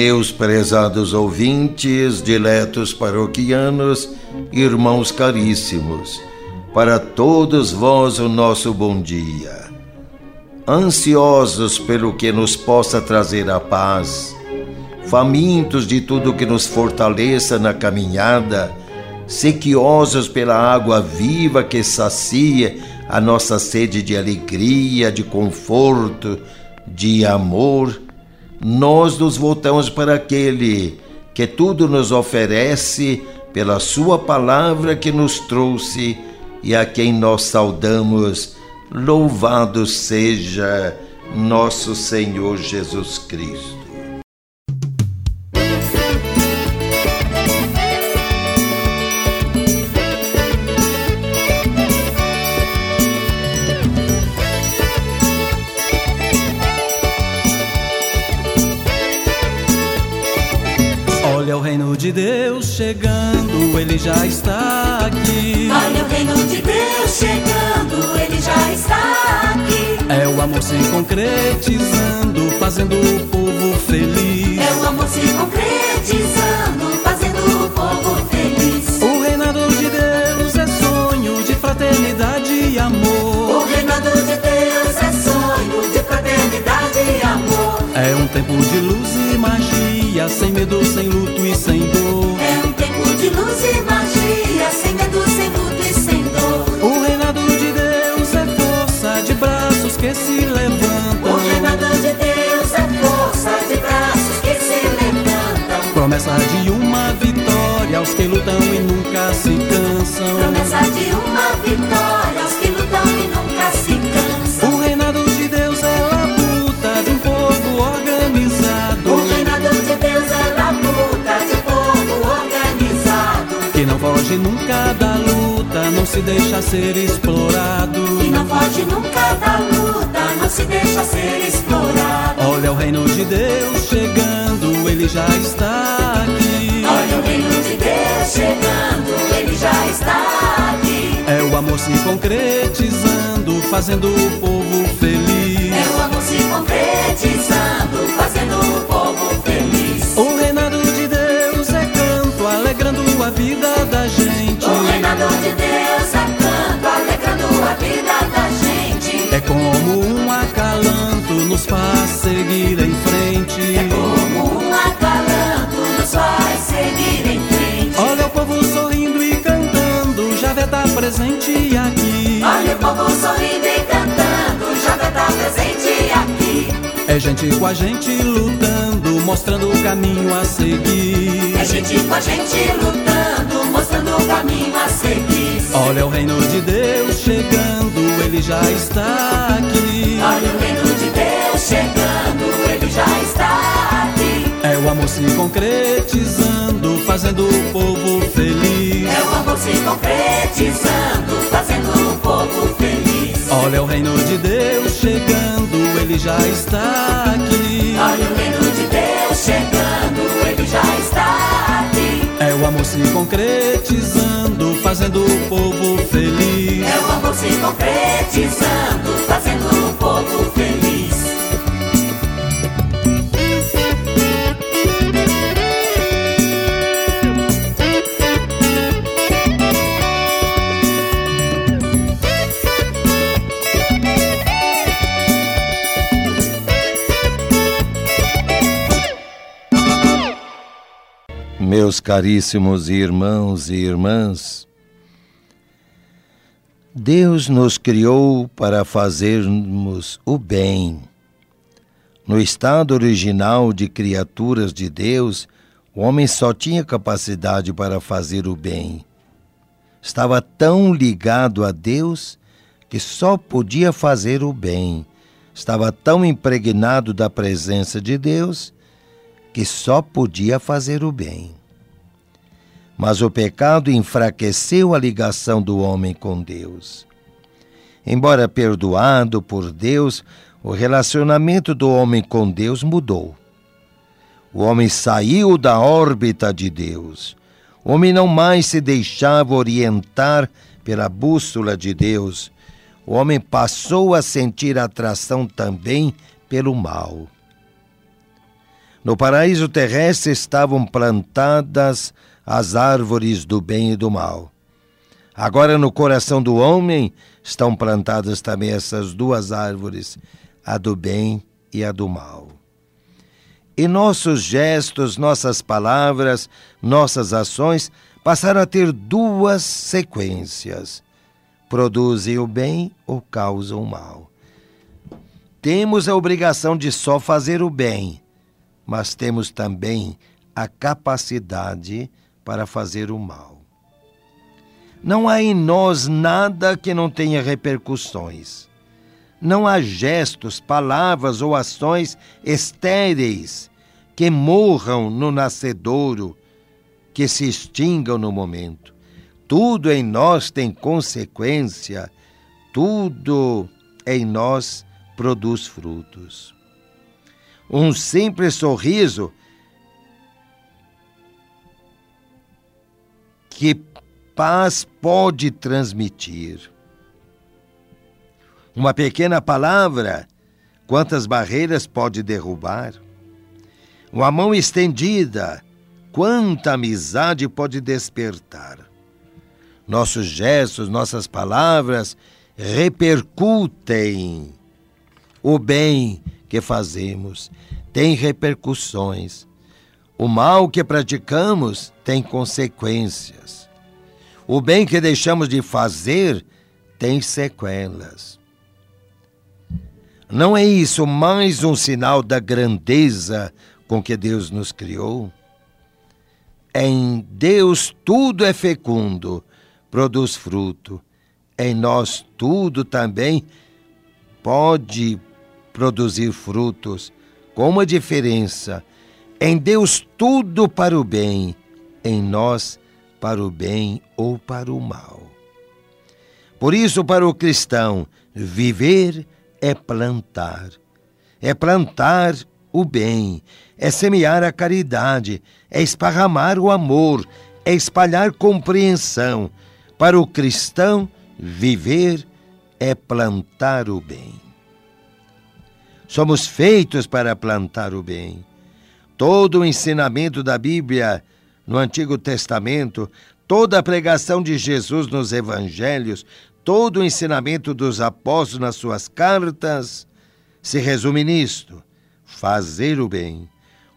Meus prezados ouvintes, diletos paroquianos, irmãos caríssimos, para todos vós o nosso bom dia. Ansiosos pelo que nos possa trazer a paz, famintos de tudo que nos fortaleça na caminhada, sequiosos pela água viva que sacia a nossa sede de alegria, de conforto, de amor nós nos voltamos para aquele que tudo nos oferece pela Sua palavra que nos trouxe e a quem nós saudamos. Louvado seja nosso Senhor Jesus Cristo. De Deus chegando, ele já está aqui. Olha o reino de Deus chegando, ele já está aqui. É o amor se concretizando, fazendo o povo feliz. É o amor se concretizando, fazendo o povo feliz. O reinado de Deus é sonho de fraternidade e amor. O reinado de Deus é sonho de fraternidade e amor. É um tempo de luz e magia, sem medo, sem e sem dor. Que não foge nunca da luta, não se deixa ser explorado. Que não foge nunca da luta se deixa ser explorado. Olha o reino de Deus chegando, ele já está aqui. Olha o reino de Deus chegando, ele já está aqui. É o amor se concretizando, fazendo o povo feliz. É o amor se concretizando, fazendo o povo É gente com a gente lutando, mostrando o caminho a seguir. É gente com a gente lutando, mostrando o caminho a seguir. Olha o reino de Deus chegando, ele já está aqui. Olha o reino de Deus chegando, ele já está aqui. É o amor se concretizando, fazendo o povo feliz. É o amor se concretizando, fazendo o povo feliz. Olha o reino de Deus chegando, ele já está aqui. Olha o reino de Deus chegando, ele já está aqui. É o amor se concretizando, fazendo o povo feliz. É o amor se concretizando, fazendo o caríssimos irmãos e irmãs, Deus nos criou para fazermos o bem. No estado original de criaturas de Deus, o homem só tinha capacidade para fazer o bem. Estava tão ligado a Deus que só podia fazer o bem. Estava tão impregnado da presença de Deus que só podia fazer o bem. Mas o pecado enfraqueceu a ligação do homem com Deus. Embora perdoado por Deus, o relacionamento do homem com Deus mudou. O homem saiu da órbita de Deus. O homem não mais se deixava orientar pela bússola de Deus. O homem passou a sentir atração também pelo mal. No paraíso terrestre estavam plantadas as árvores do bem e do mal. Agora, no coração do homem, estão plantadas também essas duas árvores, a do bem e a do mal. E nossos gestos, nossas palavras, nossas ações passaram a ter duas sequências: produzem o bem ou causam o mal. Temos a obrigação de só fazer o bem, mas temos também a capacidade para fazer o mal. Não há em nós nada que não tenha repercussões. Não há gestos, palavras ou ações estéreis que morram no nascedouro, que se extingam no momento. Tudo em nós tem consequência, tudo em nós produz frutos. Um simples sorriso que paz pode transmitir. Uma pequena palavra, quantas barreiras pode derrubar? Uma mão estendida, quanta amizade pode despertar? Nossos gestos, nossas palavras repercutem. O bem que fazemos tem repercussões. O mal que praticamos tem consequências. O bem que deixamos de fazer tem sequelas. Não é isso mais um sinal da grandeza com que Deus nos criou? Em Deus tudo é fecundo, produz fruto. Em nós tudo também pode produzir frutos, com uma diferença. Em Deus tudo para o bem, em nós para o bem ou para o mal. Por isso, para o cristão, viver é plantar. É plantar o bem, é semear a caridade, é esparramar o amor, é espalhar compreensão. Para o cristão, viver é plantar o bem. Somos feitos para plantar o bem. Todo o ensinamento da Bíblia no Antigo Testamento, toda a pregação de Jesus nos evangelhos, todo o ensinamento dos apóstolos nas suas cartas, se resume nisto: fazer o bem.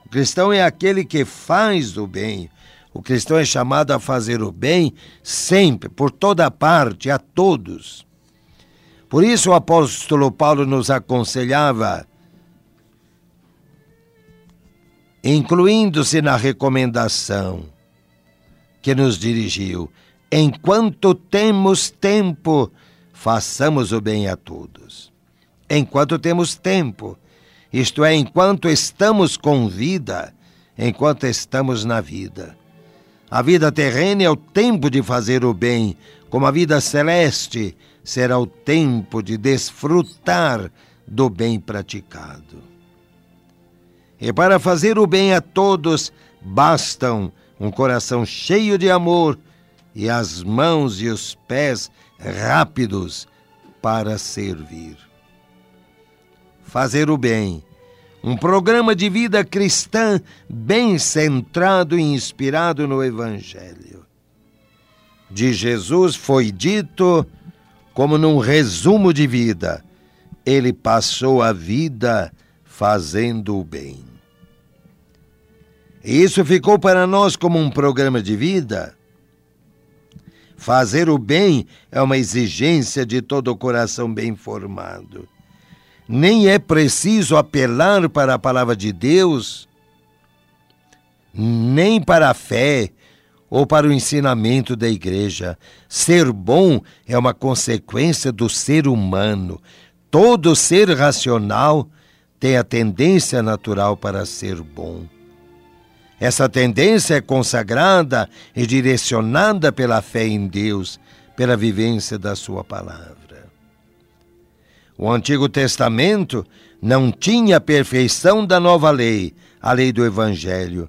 O cristão é aquele que faz o bem. O cristão é chamado a fazer o bem sempre, por toda parte, a todos. Por isso o apóstolo Paulo nos aconselhava incluindo-se na recomendação que nos dirigiu: enquanto temos tempo, façamos o bem a todos. Enquanto temos tempo, isto é, enquanto estamos com vida, enquanto estamos na vida. A vida terrena é o tempo de fazer o bem, como a vida celeste será o tempo de desfrutar do bem praticado. E para fazer o bem a todos, bastam um coração cheio de amor e as mãos e os pés rápidos para servir. Fazer o bem. Um programa de vida cristã bem centrado e inspirado no Evangelho. De Jesus foi dito como num resumo de vida: ele passou a vida fazendo o bem. Isso ficou para nós como um programa de vida. Fazer o bem é uma exigência de todo o coração bem formado. Nem é preciso apelar para a palavra de Deus, nem para a fé ou para o ensinamento da igreja. Ser bom é uma consequência do ser humano. Todo ser racional tem a tendência natural para ser bom. Essa tendência é consagrada e direcionada pela fé em Deus, pela vivência da Sua palavra. O Antigo Testamento não tinha a perfeição da nova lei, a lei do Evangelho.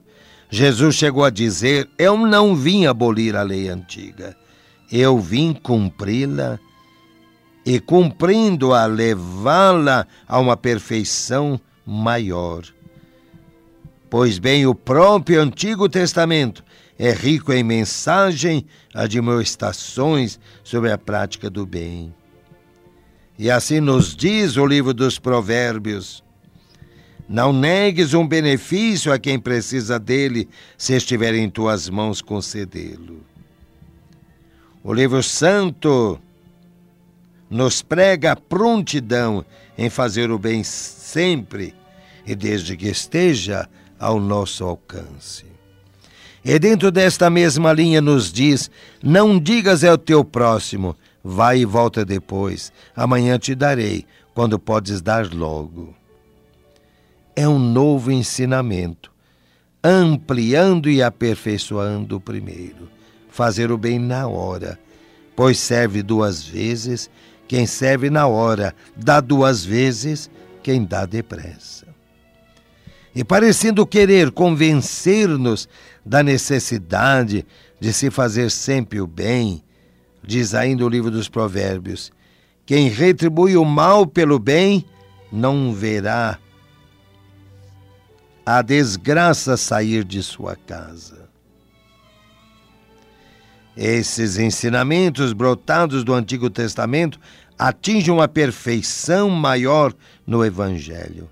Jesus chegou a dizer: Eu não vim abolir a lei antiga, eu vim cumpri-la e, cumprindo-a, levá-la a uma perfeição maior. Pois bem, o próprio Antigo Testamento é rico em mensagem, admoestações sobre a prática do bem. E assim nos diz o livro dos Provérbios: Não negues um benefício a quem precisa dele, se estiver em tuas mãos concedê-lo. O livro santo nos prega a prontidão em fazer o bem sempre e desde que esteja ao nosso alcance. E dentro desta mesma linha nos diz: não digas ao teu próximo, vai e volta depois, amanhã te darei, quando podes dar logo. É um novo ensinamento, ampliando e aperfeiçoando o primeiro. Fazer o bem na hora, pois serve duas vezes quem serve na hora, dá duas vezes quem dá depressa e parecendo querer convencer-nos da necessidade de se fazer sempre o bem, diz ainda o livro dos Provérbios: quem retribui o mal pelo bem não verá a desgraça sair de sua casa. Esses ensinamentos brotados do Antigo Testamento atingem uma perfeição maior no Evangelho.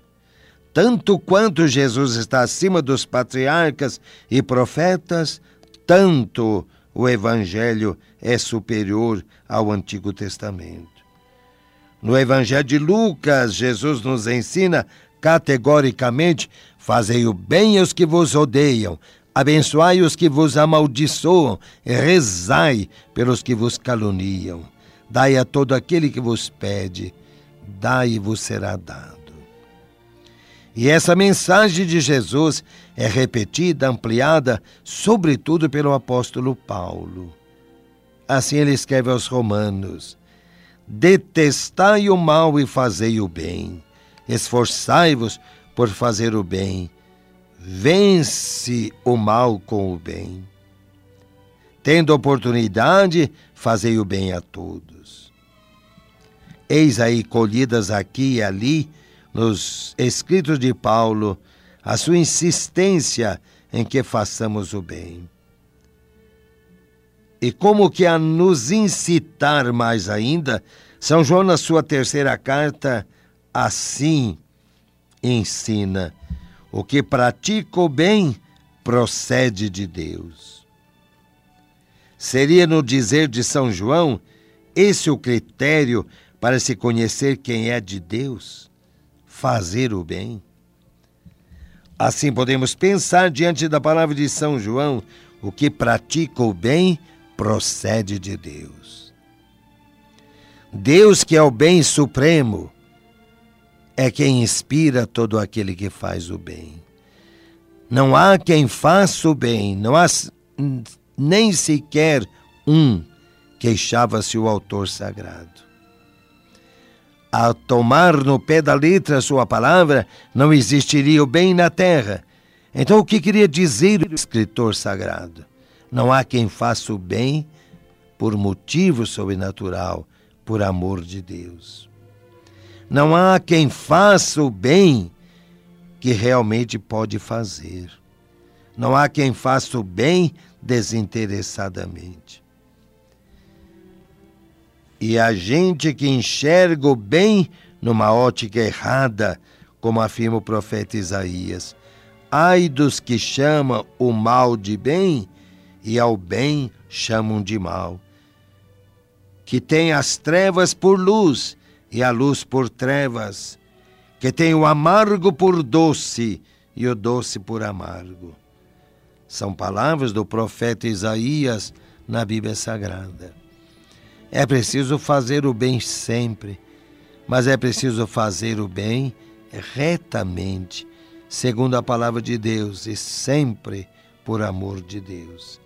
Tanto quanto Jesus está acima dos patriarcas e profetas, tanto o Evangelho é superior ao Antigo Testamento. No Evangelho de Lucas, Jesus nos ensina categoricamente: fazei o bem aos que vos odeiam, abençoai os que vos amaldiçoam, rezai pelos que vos caluniam. Dai a todo aquele que vos pede, dai e vos será dado. E essa mensagem de Jesus é repetida, ampliada, sobretudo pelo apóstolo Paulo. Assim ele escreve aos Romanos: Detestai o mal e fazei o bem. Esforçai-vos por fazer o bem. Vence o mal com o bem. Tendo oportunidade, fazei o bem a todos. Eis aí colhidas aqui e ali nos escritos de Paulo a sua insistência em que façamos o bem. E como que a nos incitar mais ainda, São João, na sua terceira carta, assim ensina: o que pratica o bem procede de Deus. Seria no dizer de São João esse o critério para se conhecer quem é de Deus? Fazer o bem. Assim podemos pensar diante da palavra de São João: o que pratica o bem procede de Deus. Deus, que é o bem supremo, é quem inspira todo aquele que faz o bem. Não há quem faça o bem, não há nem sequer um, queixava-se o autor sagrado a tomar no pé da letra sua palavra, não existiria o bem na terra. Então, o que queria dizer o escritor sagrado? Não há quem faça o bem por motivo sobrenatural, por amor de Deus. Não há quem faça o bem que realmente pode fazer. Não há quem faça o bem desinteressadamente. E a gente que enxerga o bem numa ótica errada, como afirma o profeta Isaías. Ai dos que chamam o mal de bem e ao bem chamam de mal. Que tem as trevas por luz e a luz por trevas. Que tem o amargo por doce e o doce por amargo. São palavras do profeta Isaías na Bíblia Sagrada. É preciso fazer o bem sempre, mas é preciso fazer o bem retamente, segundo a palavra de Deus e sempre por amor de Deus.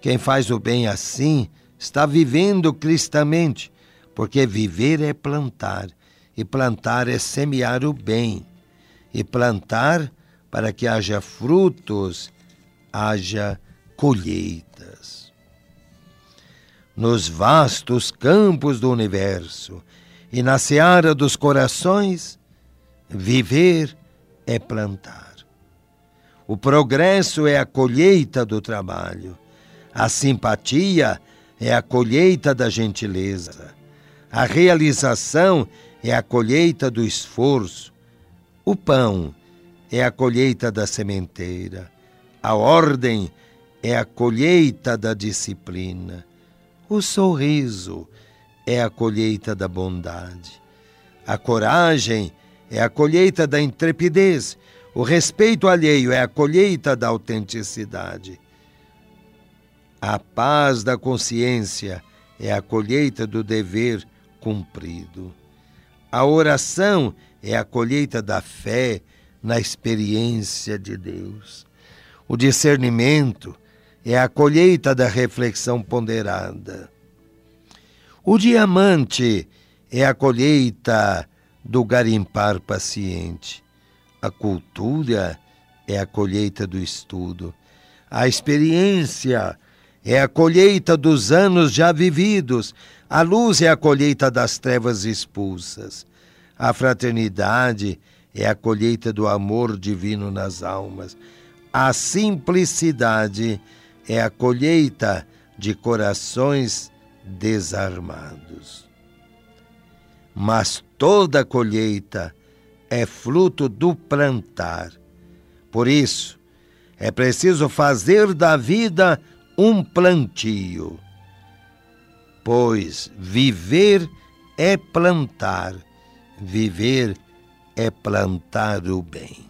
Quem faz o bem assim está vivendo cristamente, porque viver é plantar, e plantar é semear o bem, e plantar para que haja frutos, haja colheitas. Nos vastos campos do universo e na seara dos corações, viver é plantar. O progresso é a colheita do trabalho. A simpatia é a colheita da gentileza. A realização é a colheita do esforço. O pão é a colheita da sementeira. A ordem é a colheita da disciplina. O sorriso é a colheita da bondade. A coragem é a colheita da intrepidez. O respeito alheio é a colheita da autenticidade. A paz da consciência é a colheita do dever cumprido. A oração é a colheita da fé na experiência de Deus. O discernimento é a colheita da reflexão ponderada. O diamante é a colheita do garimpar paciente. A cultura é a colheita do estudo. A experiência é a colheita dos anos já vividos. A luz é a colheita das trevas expulsas. A fraternidade é a colheita do amor divino nas almas. A simplicidade é a colheita de corações desarmados mas toda colheita é fruto do plantar. Por isso, é preciso fazer da vida um plantio. Pois viver é plantar, viver é plantar o bem.